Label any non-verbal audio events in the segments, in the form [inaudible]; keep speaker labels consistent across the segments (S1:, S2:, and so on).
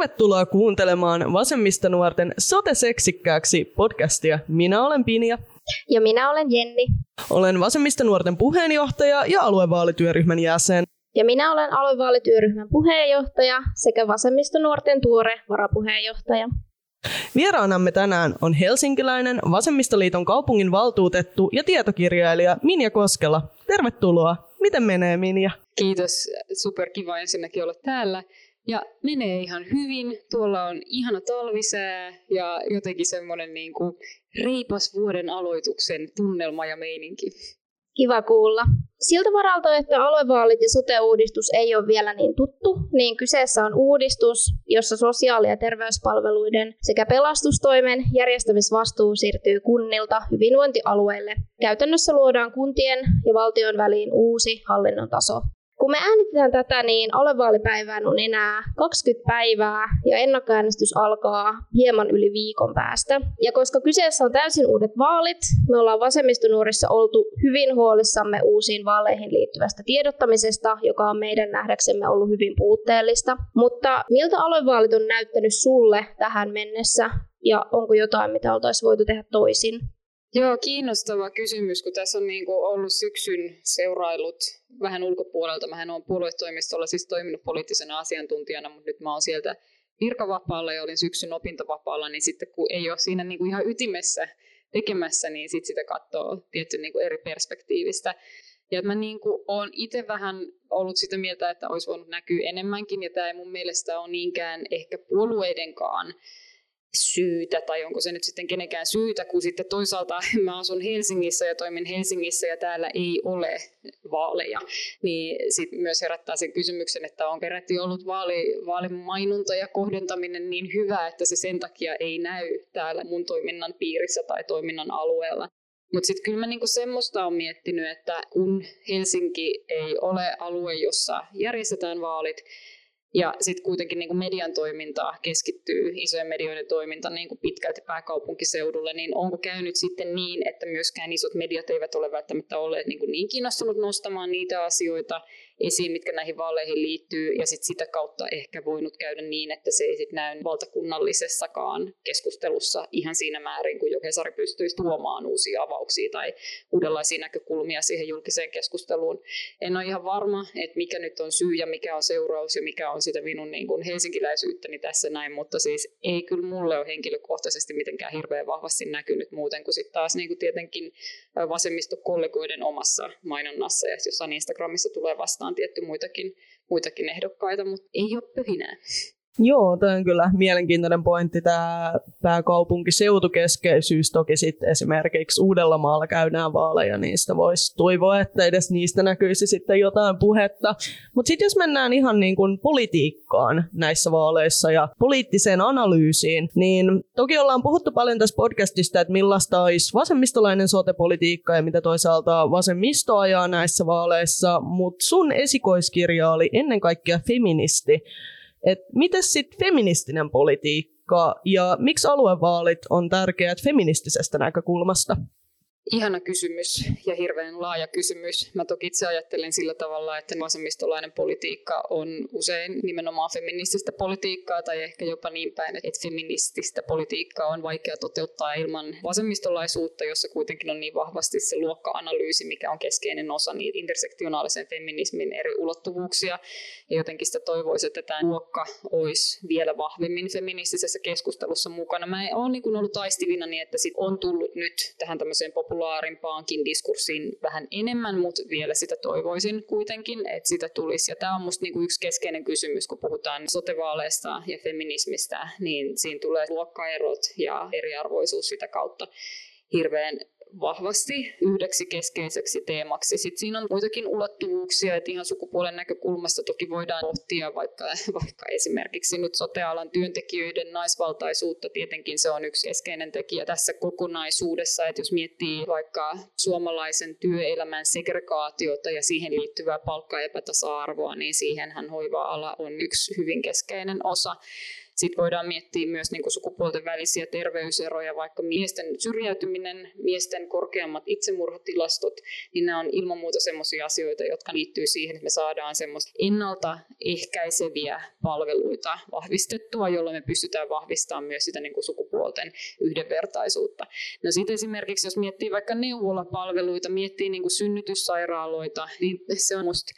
S1: Tervetuloa kuuntelemaan Vasemmista nuorten sote-seksikkääksi podcastia. Minä olen Pinja.
S2: Ja minä olen Jenni.
S1: Olen Vasemmista nuorten puheenjohtaja ja aluevaalityöryhmän jäsen.
S2: Ja minä olen aluevaalityöryhmän puheenjohtaja sekä Vasemmista nuorten tuore varapuheenjohtaja.
S1: Vieraanamme tänään on helsinkiläinen Vasemmistoliiton kaupungin valtuutettu ja tietokirjailija Minja Koskela. Tervetuloa. Miten menee Minja?
S3: Kiitos. Superkiva ensinnäkin olla täällä. Ja menee ihan hyvin. Tuolla on ihana talvisää ja jotenkin semmoinen niin kuin reipas vuoden aloituksen tunnelma ja meininki.
S2: Kiva kuulla. Siltä varalta, että aluevaalit ja sote-uudistus ei ole vielä niin tuttu, niin kyseessä on uudistus, jossa sosiaali- ja terveyspalveluiden sekä pelastustoimen järjestämisvastuu siirtyy kunnilta hyvinvointialueille. Käytännössä luodaan kuntien ja valtion väliin uusi hallinnon taso. Kun me äänitetään tätä, niin alevaalipäivään on enää 20 päivää ja ennakkoäänestys alkaa hieman yli viikon päästä. Ja koska kyseessä on täysin uudet vaalit, me ollaan vasemmistonuorissa oltu hyvin huolissamme uusiin vaaleihin liittyvästä tiedottamisesta, joka on meidän nähdäksemme ollut hyvin puutteellista. Mutta miltä aluevaalit on näyttänyt sulle tähän mennessä ja onko jotain, mitä oltaisiin voitu tehdä toisin?
S3: Joo, kiinnostava kysymys, kun tässä on niin kuin ollut syksyn seurailut vähän ulkopuolelta. Mähän olen puoluetoimistolla siis toiminut poliittisena asiantuntijana, mutta nyt mä oon sieltä virkavapaalla ja olin syksyn opintovapaalla, niin sitten kun ei ole siinä niin kuin ihan ytimessä tekemässä, niin sitten sitä katsoo tietty niin kuin eri perspektiivistä. Ja mä niin kuin olen itse vähän ollut sitä mieltä, että olisi voinut näkyä enemmänkin, ja tämä ei mun mielestä ole niinkään ehkä puolueidenkaan syytä, tai onko se nyt sitten kenenkään syytä, kun sitten toisaalta [laughs] mä asun Helsingissä ja toimin Helsingissä ja täällä ei ole vaaleja, niin sitten myös herättää sen kysymyksen, että on peräti ollut vaali, vaalimainonta ja kohdentaminen niin hyvä, että se sen takia ei näy täällä mun toiminnan piirissä tai toiminnan alueella. Mutta sitten kyllä mä niinku semmoista on miettinyt, että kun Helsinki ei ole alue, jossa järjestetään vaalit, ja sitten kuitenkin niin kuin median toiminta keskittyy, isojen medioiden toiminta niin kuin pitkälti pääkaupunkiseudulle, niin onko käynyt sitten niin, että myöskään isot mediat eivät ole välttämättä olleet niin, kuin niin kiinnostunut nostamaan niitä asioita, esiin, mitkä näihin vaaleihin liittyy, ja sit sitä kautta ehkä voinut käydä niin, että se ei sit näy valtakunnallisessakaan keskustelussa ihan siinä määrin, kun Jokesari pystyisi tuomaan uusia avauksia tai uudenlaisia näkökulmia siihen julkiseen keskusteluun. En ole ihan varma, että mikä nyt on syy ja mikä on seuraus ja mikä on sitä minun niin kuin helsinkiläisyyttäni tässä näin, mutta siis ei kyllä mulle ole henkilökohtaisesti mitenkään hirveän vahvasti näkynyt muuten kuin sitten taas niin kuin tietenkin vasemmistokollegoiden omassa mainonnassa ja jossain Instagramissa tulee vastaan on tietty muitakin, muitakin ehdokkaita, mutta ei ole pöhinää.
S1: Joo, tämä on kyllä mielenkiintoinen pointti, tämä pääkaupunkiseutukeskeisyys. Toki sitten esimerkiksi Uudellamaalla käydään vaaleja, sitä voisi toivoa, että edes niistä näkyisi sitten jotain puhetta. Mutta sitten jos mennään ihan niin kuin politiikkaan näissä vaaleissa ja poliittiseen analyysiin, niin toki ollaan puhuttu paljon tässä podcastista, että millaista olisi vasemmistolainen sote-politiikka ja mitä toisaalta vasemmisto ajaa näissä vaaleissa, mutta sun esikoiskirja oli ennen kaikkea feministi. Et miten sitten feministinen politiikka ja miksi aluevaalit on tärkeät feministisestä näkökulmasta?
S3: Ihana kysymys ja hirveän laaja kysymys. Mä toki itse ajattelen sillä tavalla, että vasemmistolainen politiikka on usein nimenomaan feminististä politiikkaa tai ehkä jopa niin päin, että feminististä politiikkaa on vaikea toteuttaa ilman vasemmistolaisuutta, jossa kuitenkin on niin vahvasti se luokka-analyysi, mikä on keskeinen osa niitä intersektionaalisen feminismin eri ulottuvuuksia. Ja jotenkin sitä toivoisi, että tämä luokka olisi vielä vahvemmin feministisessä keskustelussa mukana. Mä oon niin ollut taistivina niin, että sit on tullut nyt tähän tämmöiseen populaarimpaankin diskurssiin vähän enemmän, mutta vielä sitä toivoisin kuitenkin, että sitä tulisi. Ja tämä on minusta niinku yksi keskeinen kysymys, kun puhutaan sotevaaleista ja feminismistä, niin siinä tulee luokkaerot ja eriarvoisuus sitä kautta hirveän vahvasti yhdeksi keskeiseksi teemaksi. Sitten siinä on muitakin ulottuvuuksia, että ihan sukupuolen näkökulmasta toki voidaan pohtia vaikka, [laughs] vaikka esimerkiksi nyt sotealan työntekijöiden naisvaltaisuutta. Tietenkin se on yksi keskeinen tekijä tässä kokonaisuudessa, että jos miettii vaikka suomalaisen työelämän segregaatiota ja siihen liittyvää palkkaepätasa-arvoa, niin siihenhän hoiva-ala on yksi hyvin keskeinen osa Sitten voidaan miettiä myös niin kuin sukupuolten välisiä terveyseroja, vaikka miesten syrjäytyminen, miesten korkeammat itsemurhatilastot, niin nämä on ilman muuta sellaisia asioita, jotka liittyy siihen, että me saadaan semmoista ennaltaehkäiseviä palveluita vahvistettua, jolla me pystytään vahvistamaan myös sitä niin kuin sukupuolten yhdenvertaisuutta. No sitten esimerkiksi, jos miettii vaikka neuvolapalveluita, miettii niin kuin synnytyssairaaloita, niin se on musta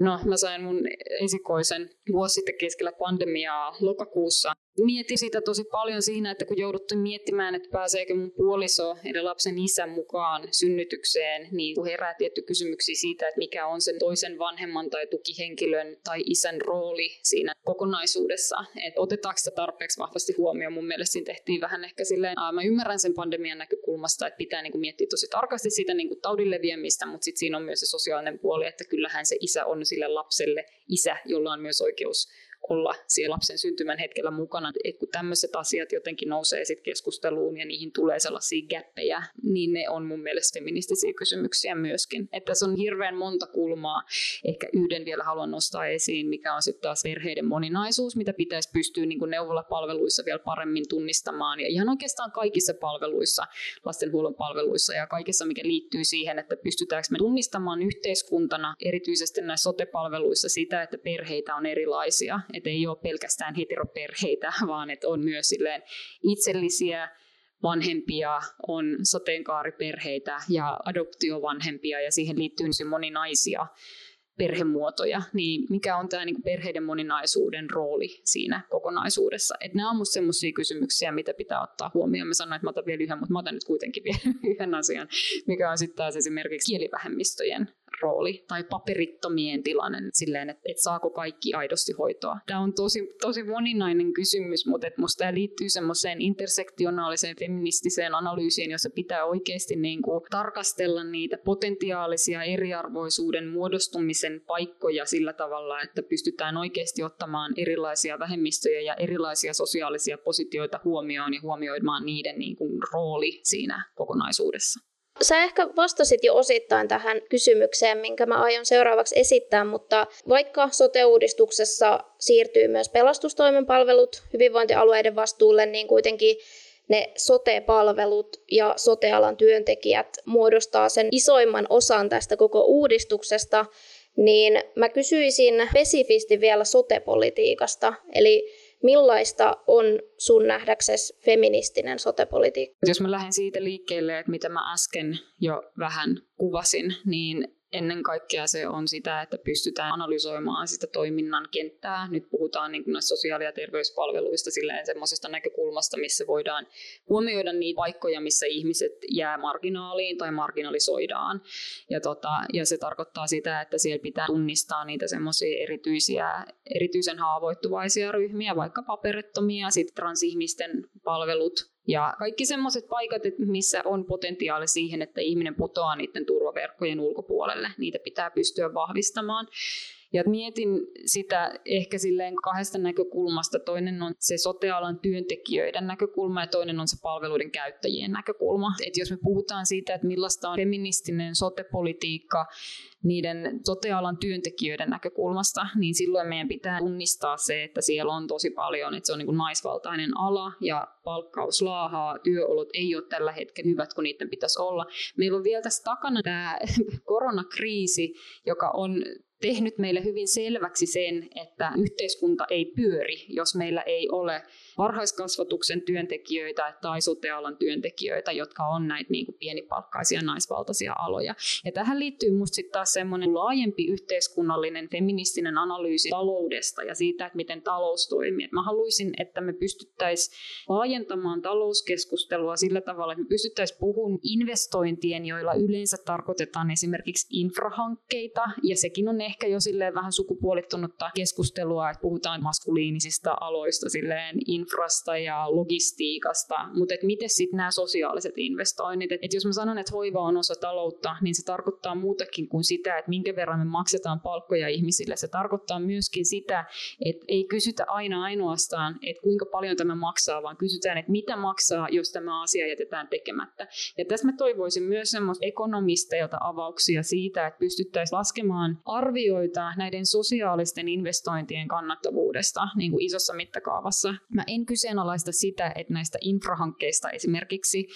S3: No, mä sain mun esikoisen vuosi sitten keskellä pandemiaa lokakuussa mietin sitä tosi paljon siinä, että kun jouduttiin miettimään, että pääseekö mun puoliso eli lapsen isä mukaan synnytykseen, niin kun herää tietty kysymyksiä siitä, että mikä on sen toisen vanhemman tai tukihenkilön tai isän rooli siinä kokonaisuudessa. Että otetaanko sitä tarpeeksi vahvasti huomioon. Mun mielestä siinä tehtiin vähän ehkä silleen, aa, mä ymmärrän sen pandemian näkökulmasta, että pitää niin kuin miettiä tosi tarkasti sitä niin kuin taudin leviämistä, mutta sitten siinä on myös se sosiaalinen puoli, että kyllähän se isä on sille lapselle isä, jolla on myös oikeus olla siellä lapsen syntymän hetkellä mukana. Et kun tämmöiset asiat jotenkin nousee sit keskusteluun ja niihin tulee sellaisia gäppejä, niin ne on mun mielestä feministisiä kysymyksiä myöskin. Että tässä on hirveän monta kulmaa. Ehkä yhden vielä haluan nostaa esiin, mikä on sitten taas perheiden moninaisuus, mitä pitäisi pystyä niin kuin neuvolapalveluissa vielä paremmin tunnistamaan. Ja ihan oikeastaan kaikissa palveluissa, lastenhuollon palveluissa ja kaikessa, mikä liittyy siihen, että pystytäänkö me tunnistamaan yhteiskuntana, erityisesti näissä sote-palveluissa sitä, että perheitä on erilaisia että ei ole pelkästään heteroperheitä, [laughs] vaan että on myös itsellisiä vanhempia, on sateenkaariperheitä ja adoptiovanhempia ja siihen liittyy moninaisia perhemuotoja, niin mikä on tämä niin perheiden moninaisuuden rooli siinä kokonaisuudessa. Et nämä on minusta sellaisia kysymyksiä, mitä pitää ottaa huomioon. Mä sanoin, että mä otan vielä yhden, mutta mä otan nyt kuitenkin vielä [laughs] yhden asian, mikä on sitten taas esimerkiksi kielivähemmistöjen rooli tai paperittomien tilanne silleen, että, että saako kaikki aidosti hoitoa. Tämä on tosi, tosi moninainen kysymys, mutta että musta tämä liittyy semmoiseen intersektionaaliseen feministiseen analyysiin, jossa pitää oikeasti niin kuin tarkastella niitä potentiaalisia eriarvoisuuden muodostumisen paikkoja sillä tavalla, että pystytään oikeasti ottamaan erilaisia vähemmistöjä ja erilaisia sosiaalisia positioita huomioon ja huomioimaan niiden niin kuin rooli siinä kokonaisuudessa.
S2: Sä ehkä vastasit jo osittain tähän kysymykseen, minkä mä aion seuraavaksi esittää, mutta vaikka sote-uudistuksessa siirtyy myös pelastustoimen palvelut hyvinvointialueiden vastuulle, niin kuitenkin ne sote-palvelut ja sotealan työntekijät muodostaa sen isoimman osan tästä koko uudistuksesta, niin mä kysyisin spesifisti vielä sote-politiikasta. Eli Millaista on sun nähdäksesi feministinen sotepolitiikka?
S3: Jos mä lähden siitä liikkeelle, että mitä mä äsken jo vähän kuvasin, niin ennen kaikkea se on sitä, että pystytään analysoimaan sitä toiminnan kenttää. Nyt puhutaan niin näistä sosiaali- ja terveyspalveluista silleen semmoisesta näkökulmasta, missä voidaan huomioida niitä paikkoja, missä ihmiset jää marginaaliin tai marginalisoidaan. Ja, tota, ja se tarkoittaa sitä, että siellä pitää tunnistaa niitä semmoisia erityisiä, erityisen haavoittuvaisia ryhmiä, vaikka paperettomia, sitten transihmisten palvelut, ja kaikki semmoiset paikat, missä on potentiaali siihen, että ihminen putoaa niiden turvaverkkojen ulkopuolelle, niitä pitää pystyä vahvistamaan. Ja mietin sitä ehkä silleen kahdesta näkökulmasta. Toinen on se sotealan työntekijöiden näkökulma ja toinen on se palveluiden käyttäjien näkökulma. Et jos me puhutaan siitä, että millaista on feministinen sotepolitiikka niiden sotealan työntekijöiden näkökulmasta, niin silloin meidän pitää tunnistaa se, että siellä on tosi paljon, että se on niin kuin naisvaltainen ala ja palkkaus laahaa, työolot ei ole tällä hetkellä hyvät, kun niiden pitäisi olla. Meillä on vielä tässä takana tämä koronakriisi, joka on tehnyt meille hyvin selväksi sen, että yhteiskunta ei pyöri, jos meillä ei ole varhaiskasvatuksen työntekijöitä tai sotealan työntekijöitä, jotka on näitä niin kuin pienipalkkaisia naisvaltaisia aloja. Ja tähän liittyy minusta sitten taas semmoinen laajempi yhteiskunnallinen feministinen analyysi taloudesta ja siitä, että miten talous toimii. Et mä haluaisin, että me pystyttäisiin laajentamaan talouskeskustelua sillä tavalla, että me pystyttäisiin puhumaan investointien, joilla yleensä tarkoitetaan esimerkiksi infrahankkeita, ja sekin on ehkä jo silleen vähän sukupuolittunutta keskustelua, että puhutaan maskuliinisista aloista silleen infrasta ja logistiikasta, mutta et miten sitten nämä sosiaaliset investoinnit, että et jos mä sanon, että hoiva on osa taloutta, niin se tarkoittaa muutakin kuin sitä, että minkä verran me maksetaan palkkoja ihmisille. Se tarkoittaa myöskin sitä, että ei kysytä aina ainoastaan, että kuinka paljon tämä maksaa, vaan kysytään, että mitä maksaa, jos tämä asia jätetään tekemättä. Ja tässä mä toivoisin myös semmoista ekonomisteilta avauksia siitä, että pystyttäisiin laskemaan arvioimaan arvioita näiden sosiaalisten investointien kannattavuudesta niin kuin isossa mittakaavassa. Mä en kyseenalaista sitä, että näistä infrahankkeista esimerkiksi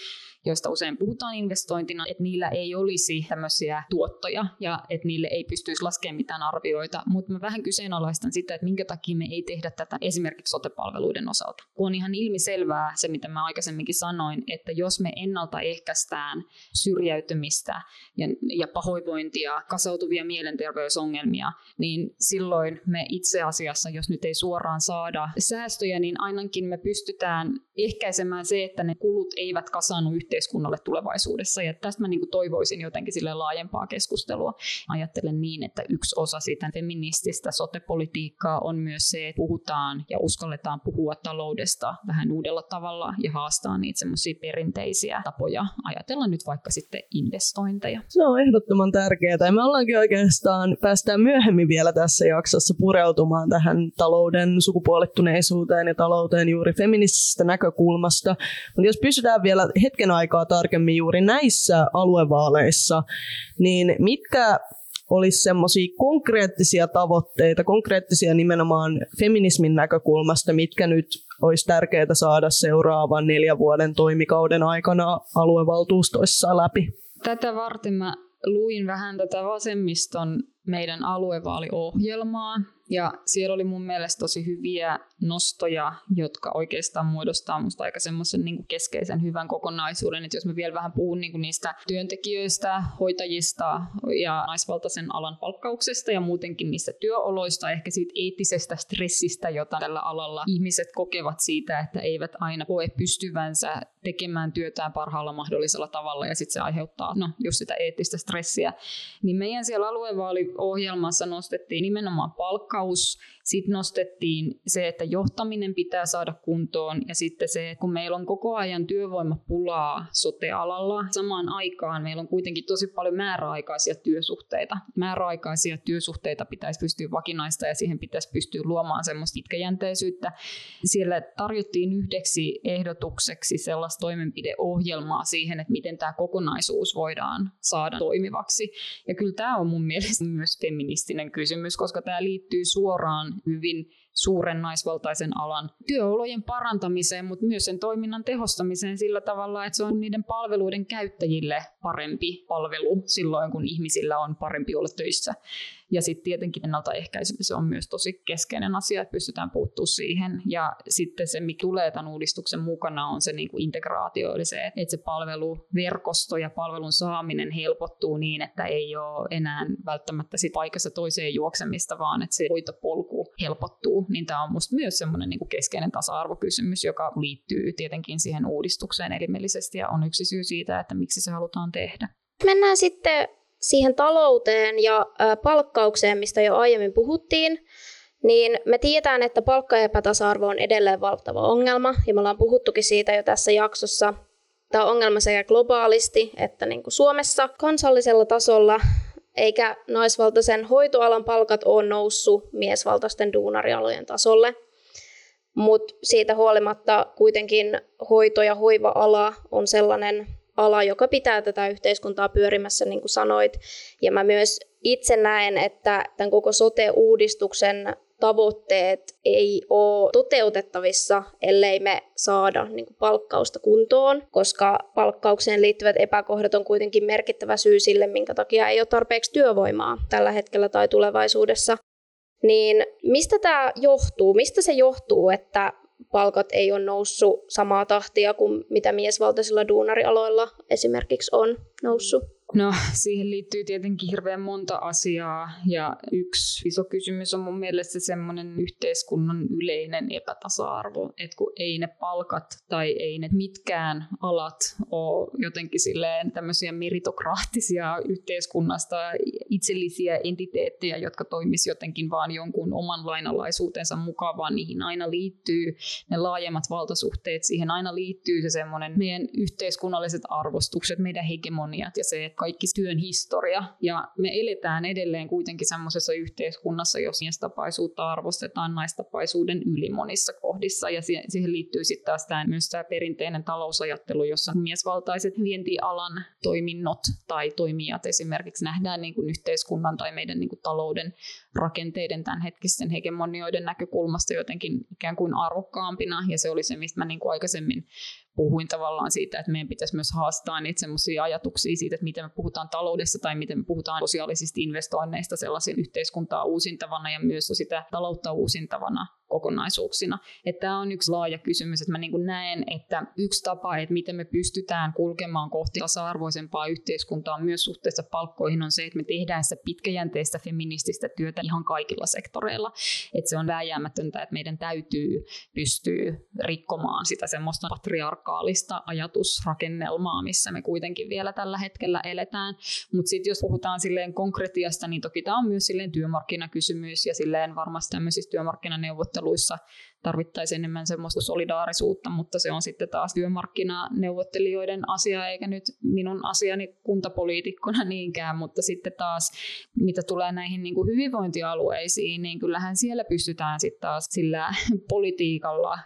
S3: joista usein puhutaan investointina, että niillä ei olisi tämmöisiä tuottoja ja että niille ei pystyisi laskemaan mitään arvioita, mutta mä vähän kyseenalaistan sitä, että minkä takia me ei tehdä tätä esimerkiksi sotepalveluiden osalta. Kun on ihan ilmiselvää se, mitä mä aikaisemminkin sanoin, että jos me ennaltaehkäistään syrjäytymistä ja, ja pahoinvointia, kasautuvia mielenterveysongelmia, niin silloin me itse asiassa, jos nyt ei suoraan saada säästöjä, niin ainakin me pystytään ehkäisemään se, että ne kulut eivät kasannu yhteiskunnalle tulevaisuudessa. Ja tästä mä niin kuin toivoisin jotenkin sille laajempaa keskustelua. Ajattelen niin, että yksi osa sitä feminististä sotepolitiikkaa on myös se, että puhutaan ja uskalletaan puhua taloudesta vähän uudella tavalla ja haastaa niitä semmoisia perinteisiä tapoja ajatella nyt vaikka sitten investointeja.
S1: Se on ehdottoman tärkeää. Ja me ollaankin oikeastaan, päästään myöhemmin vielä tässä jaksossa pureutumaan tähän talouden sukupuolittuneisuuteen ja talouteen juuri feministisestä näkökulmasta. Mutta jos pysytään vielä hetken aikaa tarkemmin juuri näissä aluevaaleissa, niin mitkä olisi semmoisia konkreettisia tavoitteita, konkreettisia nimenomaan feminismin näkökulmasta, mitkä nyt olisi tärkeää saada seuraavan neljän vuoden toimikauden aikana aluevaltuustoissa läpi?
S3: Tätä varten mä luin vähän tätä vasemmiston meidän aluevaaliohjelmaa, ja siellä oli mun mielestä tosi hyviä nostoja, jotka oikeastaan muodostaa musta aika semmoisen niin keskeisen hyvän kokonaisuuden. Että jos mä vielä vähän puhun niin niistä työntekijöistä, hoitajista ja naisvaltaisen alan palkkauksesta ja muutenkin niistä työoloista, ehkä siitä eettisestä stressistä, jota tällä alalla ihmiset kokevat siitä, että eivät aina koe pystyvänsä tekemään työtään parhaalla mahdollisella tavalla ja sitten se aiheuttaa no, just sitä eettistä stressiä. Niin meidän siellä aluevaaliohjelmassa nostettiin nimenomaan palkkaus, sitten nostettiin se, että johtaminen pitää saada kuntoon ja sitten se, kun meillä on koko ajan työvoimapulaa sote-alalla, samaan aikaan meillä on kuitenkin tosi paljon määräaikaisia työsuhteita. Määräaikaisia työsuhteita pitäisi pystyä vakinaista ja siihen pitäisi pystyä luomaan semmoista pitkäjänteisyyttä. Siellä tarjottiin yhdeksi ehdotukseksi sellaista toimenpideohjelmaa siihen, että miten tämä kokonaisuus voidaan saada toimivaksi. Ja kyllä tämä on mun mielestä myös feministinen kysymys, koska tämä liittyy suoraan hyvin suuren naisvaltaisen alan työolojen parantamiseen, mutta myös sen toiminnan tehostamiseen sillä tavalla, että se on niiden palveluiden käyttäjille parempi palvelu silloin, kun ihmisillä on parempi olla töissä. Ja sitten tietenkin ennaltaehkäisy se on myös tosi keskeinen asia, että pystytään puuttuu siihen. Ja sitten se, mikä tulee tämän uudistuksen mukana, on se niin kuin integraatio, eli se, että se palveluverkosto ja palvelun saaminen helpottuu niin, että ei ole enää välttämättä sit paikassa toiseen juoksemista, vaan että se hoitopolku helpottuu. Niin tämä on minusta myös semmoinen niin keskeinen tasa-arvokysymys, joka liittyy tietenkin siihen uudistukseen elimellisesti ja on yksi syy siitä, että miksi se halutaan tehdä.
S2: Mennään sitten siihen talouteen ja palkkaukseen, mistä jo aiemmin puhuttiin, niin me tiedetään, että palkkaepätasa-arvo on edelleen valtava ongelma, ja me ollaan puhuttukin siitä jo tässä jaksossa. Tämä on ongelma sekä globaalisti että niin kuin Suomessa kansallisella tasolla, eikä naisvaltaisen hoitoalan palkat ole noussut miesvaltaisten duunarialojen tasolle. Mutta siitä huolimatta kuitenkin hoito- ja hoiva-ala on sellainen ala, joka pitää tätä yhteiskuntaa pyörimässä, niin kuin sanoit. Ja mä myös itse näen, että tämän koko sote-uudistuksen tavoitteet ei ole toteutettavissa, ellei me saada niin kuin palkkausta kuntoon, koska palkkaukseen liittyvät epäkohdat on kuitenkin merkittävä syy sille, minkä takia ei ole tarpeeksi työvoimaa tällä hetkellä tai tulevaisuudessa. Niin mistä tämä johtuu? Mistä se johtuu, että palkat ei ole noussut samaa tahtia kuin mitä miesvaltaisilla duunarialoilla esimerkiksi on noussut.
S3: No [laughs] siihen liittyy tietenkin hirveän monta asiaa ja yksi iso kysymys on mun mielestä semmoinen yhteiskunnan yleinen epätasa-arvo, että kun ei ne palkat tai ei ne mitkään alat ole jotenkin silleen tämmöisiä meritokraattisia yhteiskunnasta itsellisiä entiteettejä, jotka toimisi jotenkin vaan jonkun oman lainalaisuutensa mukaan, vaan niihin aina liittyy ne laajemmat valtasuhteet, siihen aina liittyy se semmoinen meidän yhteiskunnalliset arvostukset, meidän hegemoniat ja se, että kaikki työn historia. Ja me eletään edelleen kuitenkin semmoisessa yhteiskunnassa, jos miestapaisuutta arvostetaan naistapaisuuden yli monissa kohdissa. Ja siihen liittyy sitten taas tämä, myös tämä perinteinen talousajattelu, jossa miesvaltaiset vientialan toiminnot tai toimijat esimerkiksi nähdään niin kuin yhteiskunnan tai meidän niin kuin talouden rakenteiden tämänhetkisten hegemonioiden näkökulmasta jotenkin ikään kuin arvokkaampina. Ja se oli se, mistä mä niin kuin aikaisemmin puhuin tavallaan siitä, että meidän pitäisi myös haastaa niitä semmoisia ajatuksia siitä, että miten me puhutaan taloudessa tai miten me puhutaan sosiaalisista investoinneista sellaisen yhteiskuntaa uusintavana ja myös sitä taloutta uusintavana kokonaisuuksina. Että tämä on yksi laaja kysymys, että mä niin kuin näen, että yksi tapa, että miten me pystytään kulkemaan kohti tasa-arvoisempaa yhteiskuntaa myös suhteessa palkkoihin on se, että me tehdään sitä pitkäjänteistä feminististä työtä ihan kaikilla sektoreilla. Että se on vääjäämätöntä, että meidän täytyy pystyä rikkomaan sitä semmoista patriarkaalista ajatusrakennelmaa, missä me kuitenkin vielä tällä hetkellä eletään. Mutta sitten jos puhutaan silleen konkretiasta, niin toki tämä on myös silleen työmarkkinakysymys ja silleen varmasti tämmöisissä työmarkkinaneuvotteluissa neuvotteluissa tarvittaisiin enemmän semmoista solidaarisuutta, mutta se on sitten taas työmarkkinaneuvottelijoiden asia, eikä nyt minun asiani kuntapoliitikkona [laughs] niinkään, mutta sitten taas mitä tulee näihin niin kuin hyvinvointialueisiin, niin kyllähän siellä pystytään sitten taas sillä [laughs] politiikalla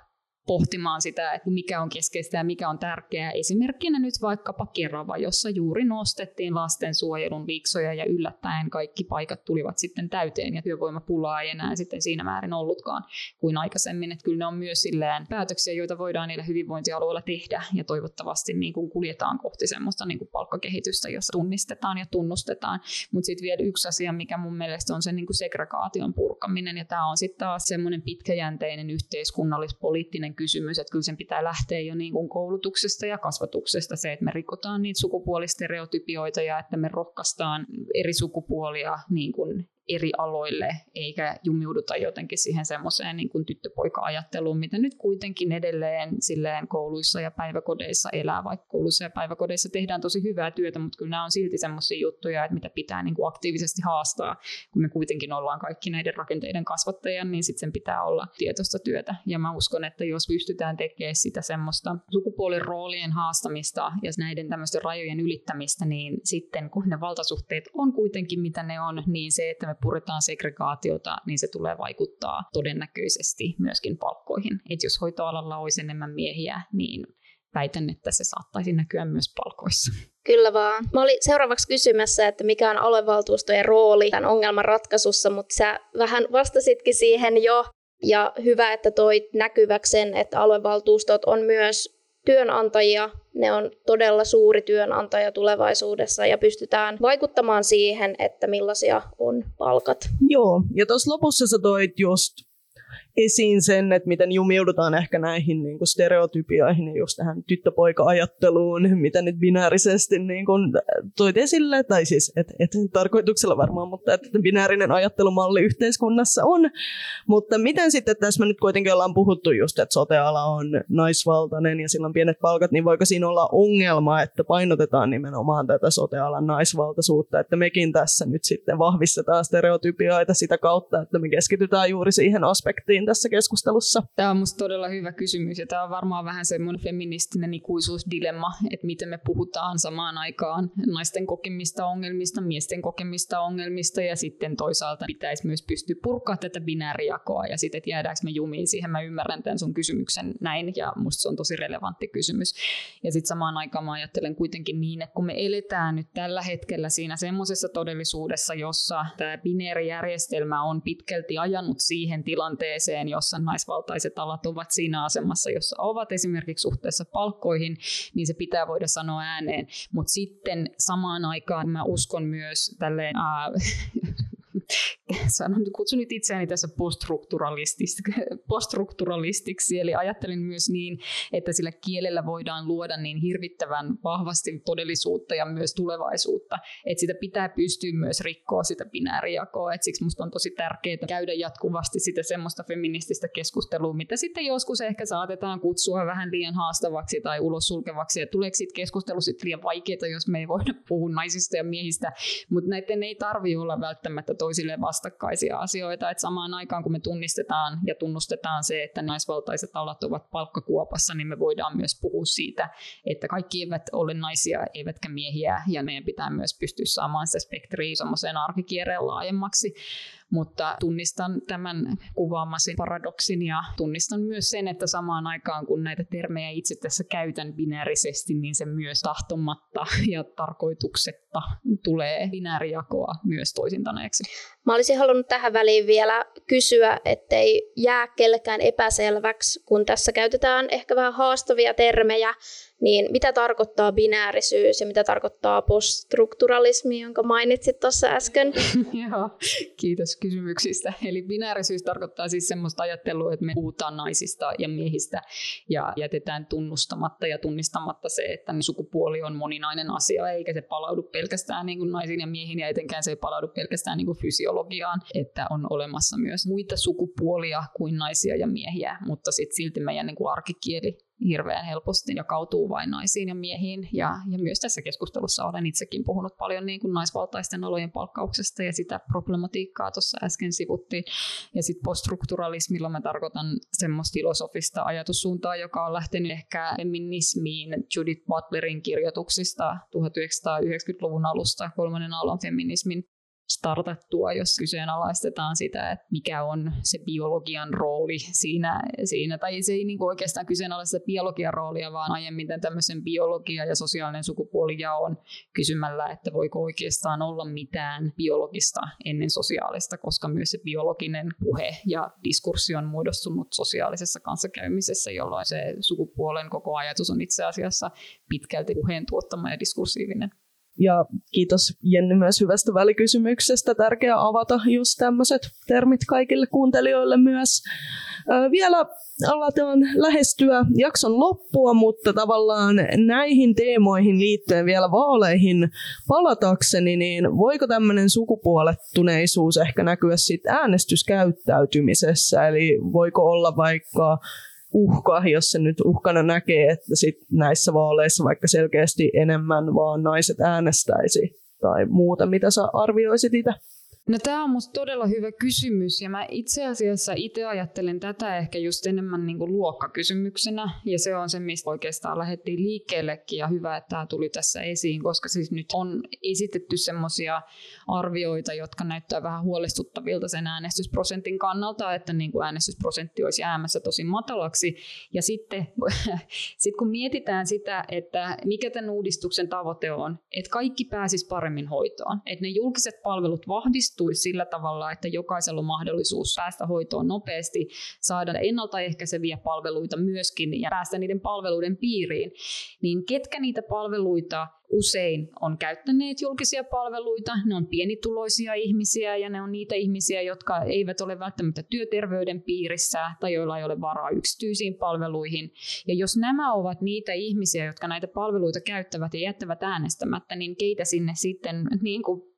S3: pohtimaan sitä, että mikä on keskeistä ja mikä on tärkeää. Esimerkkinä nyt vaikkapa Kerava, jossa juuri nostettiin lastensuojelun viiksoja ja yllättäen kaikki paikat tulivat sitten täyteen ja työvoimapulaa ei enää sitten siinä määrin ollutkaan kuin aikaisemmin. Että kyllä ne on myös silleen päätöksiä, joita voidaan niillä hyvinvointialueilla tehdä ja toivottavasti niin kuin kuljetaan kohti semmoista niin kuin palkkakehitystä, jossa tunnistetaan ja tunnustetaan. Mutta sitten vielä yksi asia, mikä mun mielestä on se niin kuin segregaation purkaminen ja tämä on sitten taas semmoinen pitkäjänteinen yhteiskunnallis-poliittinen kysymys, että kyllä sen pitää lähteä jo niin kuin koulutuksesta ja kasvatuksesta. Se, että me rikotaan niitä sukupuolistereotypioita ja että me rohkaistaan eri sukupuolia niin kuin eri aloille, eikä jumiuduta jotenkin siihen semmoiseen niin kuin tyttöpoika-ajatteluun, mitä nyt kuitenkin edelleen silleen kouluissa ja päiväkodeissa elää, vaikka kouluissa ja päiväkodeissa tehdään tosi hyvää työtä, mutta kyllä nämä on silti semmoisia juttuja, että mitä pitää niin kuin aktiivisesti haastaa, kun me kuitenkin ollaan kaikki näiden rakenteiden kasvattajia, niin sitten sen pitää olla tietoista työtä. Ja mä uskon, että jos pystytään tekemään sitä semmoista sukupuolin roolien haastamista ja näiden tämmöisten rajojen ylittämistä, niin sitten kun ne valtasuhteet on kuitenkin mitä ne on, niin se, että me puretaan segregaatiota, niin se tulee vaikuttaa todennäköisesti myöskin palkkoihin. Et jos hoitoalalla olisi enemmän miehiä, niin väitän, että se saattaisi näkyä myös palkoissa.
S2: Kyllä vaan. Mä olin seuraavaksi kysymässä, että mikä on aluevaltuustojen rooli tämän ongelman ratkaisussa, mutta sä vähän vastasitkin siihen jo. Ja hyvä, että toit näkyväksi sen, että aluevaltuustot on myös työnantajia. Ne on todella suuri työnantaja tulevaisuudessa ja pystytään vaikuttamaan siihen, että millaisia on palkat.
S1: Joo, ja tuossa lopussa sä toit just esiin sen, että miten jumiudutaan ehkä näihin niin kuin stereotypioihin ja just tähän tyttöpoika-ajatteluun, mitä nyt binäärisesti niin kuin toit esille, tai siis et, et tarkoituksella varmaan, mutta että binäärinen ajattelumalli yhteiskunnassa on. Mutta miten sitten tässä me nyt kuitenkin ollaan puhuttu just, että soteala on naisvaltainen ja sillä on pienet palkat, niin voiko siinä olla ongelma, että painotetaan nimenomaan tätä sotealan naisvaltaisuutta, että mekin tässä nyt sitten vahvistetaan stereotypioita sitä kautta, että me keskitytään juuri siihen aspektiin, tässä keskustelussa?
S3: Tämä on minusta todella hyvä kysymys ja tämä on varmaan vähän semmoinen feministinen ikuisuusdilemma, että miten me puhutaan samaan aikaan naisten kokemista ongelmista, miesten kokemista ongelmista ja sitten toisaalta pitäisi myös pystyä purkaa tätä binäärijakoa ja sitten, että jäädäänkö me jumiin siihen. Mä ymmärrän tämän sun kysymyksen näin ja musta se on tosi relevantti kysymys. Ja sitten samaan aikaan mä ajattelen kuitenkin niin, että kun me eletään nyt tällä hetkellä siinä semmoisessa todellisuudessa, jossa tämä binäärijärjestelmä on pitkälti ajanut siihen tilanteeseen, tilanteeseen, jossa naisvaltaiset alat ovat siinä asemassa, jossa ovat esimerkiksi suhteessa palkkoihin, niin se pitää voida sanoa ääneen. Mutta sitten samaan aikaan mä uskon myös tälleen, äh, sanon, kutsun nyt itseäni tässä poststrukturalistiksi, eli ajattelin myös niin, että sillä kielellä voidaan luoda niin hirvittävän vahvasti todellisuutta ja myös tulevaisuutta, että sitä pitää pystyä myös rikkoa sitä binäärijakoa, että siksi musta on tosi tärkeää käydä jatkuvasti sitä semmoista feminististä keskustelua, mitä sitten joskus ehkä saatetaan kutsua vähän liian haastavaksi tai ulos sulkevaksi, ja tuleeko sitten keskustelu sitten liian vaikeaa, jos me ei voida puhua naisista ja miehistä, mutta näiden ei tarvi olla välttämättä toisen toisille vastakkaisia asioita. Et samaan aikaan, kun me tunnistetaan ja tunnustetaan se, että naisvaltaiset alat ovat palkkakuopassa, niin me voidaan myös puhua siitä, että kaikki eivät ole naisia eivätkä miehiä, ja meidän pitää myös pystyä saamaan se spektri semmoiseen arkikierreen laajemmaksi mutta tunnistan tämän kuvaamasi paradoksin ja tunnistan myös sen, että samaan aikaan kun näitä termejä itse tässä käytän binäärisesti, niin se myös tahtomatta ja tarkoituksetta tulee binäärijakoa myös toisintaneeksi.
S2: Mä olisin halunnut tähän väliin vielä kysyä, ettei jää kellekään epäselväksi, kun tässä käytetään ehkä vähän haastavia termejä, niin mitä tarkoittaa binäärisyys ja mitä tarkoittaa poststrukturalismi, jonka mainitsit tuossa äsken? [laughs]
S3: Joo, kiitos kysymyksistä. Eli binäärisyys tarkoittaa siis semmoista ajattelua, että me puhutaan naisista ja miehistä ja jätetään tunnustamatta ja tunnistamatta se, että sukupuoli on moninainen asia, eikä se palaudu pelkästään niin kuin naisiin ja miehiin ja etenkään se ei palaudu pelkästään niin kuin fysiologiaan, että on olemassa myös muita sukupuolia kuin naisia ja miehiä, mutta sitten silti meidän niin kuin arkikieli hirveän helposti jakautuu vain naisiin ja miehiin. Ja, ja myös tässä keskustelussa olen itsekin puhunut paljon niin kuin naisvaltaisten alojen palkkauksesta ja sitä problematiikkaa tuossa äsken sivuttiin. Ja sitten poststrukturalismilla mä tarkoitan semmoista filosofista ajatussuuntaa, joka on lähtenyt ehkä feminismiin Judith Butlerin kirjoituksista 1990-luvun alusta, kolmannen aallon feminismin startattua, jos kyseenalaistetaan sitä, että mikä on se biologian rooli siinä, siinä. tai se ei niin kuin oikeastaan kyseenalaista biologian roolia, vaan aiemmin tämmöisen biologia ja sosiaalinen sukupuolijaon kysymällä, että voiko oikeastaan olla mitään biologista ennen sosiaalista, koska myös se biologinen puhe ja diskurssi on muodostunut sosiaalisessa kanssakäymisessä, jolloin se sukupuolen koko ajatus on itse asiassa pitkälti puheen tuottama ja diskursiivinen.
S1: Ja kiitos Jenni myös hyvästä välikysymyksestä. Tärkeää avata just tämmöiset termit kaikille kuuntelijoille myös. Vielä aletaan lähestyä jakson loppua, mutta tavallaan näihin teemoihin liittyen vielä vaaleihin palatakseni, niin voiko tämmöinen sukupuolettuneisuus ehkä näkyä sitten äänestyskäyttäytymisessä? Eli voiko olla vaikka uhka, jos se nyt uhkana näkee, että sit näissä vaaleissa vaikka selkeästi enemmän vaan naiset äänestäisi tai muuta, mitä sä arvioisit itse?
S3: No tämä on musta todella hyvä kysymys ja mä itse asiassa itse ajattelen tätä ehkä just enemmän niin kuin luokkakysymyksenä ja se on se, mistä oikeastaan lähdettiin liikkeellekin ja hyvä, että tämä tuli tässä esiin, koska siis nyt on esitetty semmoisia arvioita, jotka näyttää vähän huolestuttavilta sen äänestysprosentin kannalta, että niin kuin äänestysprosentti olisi jäämässä tosi matalaksi. Ja sitten [laughs] sit kun mietitään sitä, että mikä tämän uudistuksen tavoite on, että kaikki pääsis paremmin hoitoon, että ne julkiset palvelut vahvistuvat onnistuisi sillä tavalla, että jokaisella on mahdollisuus päästä hoitoon nopeasti, saada ennaltaehkäiseviä palveluita myöskin ja päästä niiden palveluiden piiriin, niin ketkä niitä palveluita usein on käyttäneet julkisia palveluita, ne on pienituloisia ihmisiä ja ne on niitä ihmisiä, jotka eivät ole välttämättä työterveyden piirissä tai joilla ei ole varaa yksityisiin palveluihin. Ja jos nämä ovat niitä ihmisiä, jotka näitä palveluita käyttävät ja jättävät äänestämättä, niin keitä sinne sitten, niin kuin,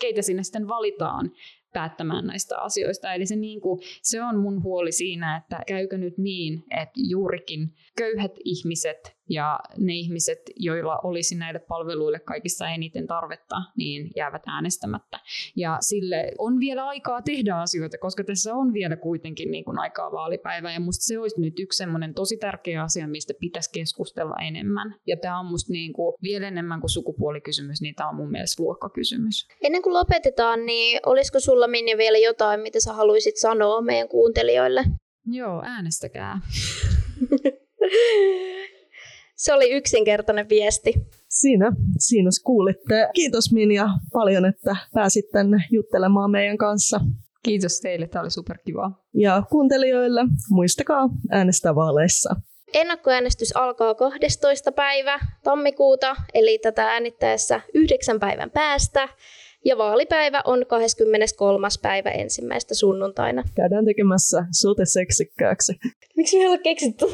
S3: keitä sinne sitten valitaan päättämään näistä asioista. Eli se, niin kuin, se on mun huoli siinä, että käykö nyt niin, että juurikin köyhät ihmiset ja ne ihmiset, joilla olisi näille palveluille kaikista eniten tarvetta, niin jäävät äänestämättä. Ja sille on vielä aikaa tehdä asioita, koska tässä on vielä kuitenkin niin kuin aikaa vaalipäivä, ja musta se olisi nyt yksi semmoinen tosi tärkeä asia, mistä pitäisi keskustella enemmän. Ja tämä on musta niin kuin vielä enemmän kuin sukupuolikysymys, niin tämä on mun mielestä luokkakysymys.
S2: Ennen kuin lopetetaan, niin olisiko sulla Minja vielä jotain, mitä sä haluaisit sanoa meidän kuuntelijoille?
S3: Joo, äänestäkää. [laughs]
S2: Se oli yksinkertainen viesti.
S1: Siinä, siinä kuulitte. Kiitos Minja paljon, että pääsit tänne juttelemaan meidän kanssa.
S3: Kiitos teille, tämä oli superkivaa.
S1: Ja kuuntelijoille, muistakaa äänestää vaaleissa.
S2: Ennakkoäänestys alkaa 12. päivä tammikuuta, eli tätä äänittäessä yhdeksän päivän päästä. Ja vaalipäivä on 23. päivä ensimmäistä sunnuntaina.
S1: Käydään tekemässä sote seksikkääksi.
S2: Miksi me ei ole keksitty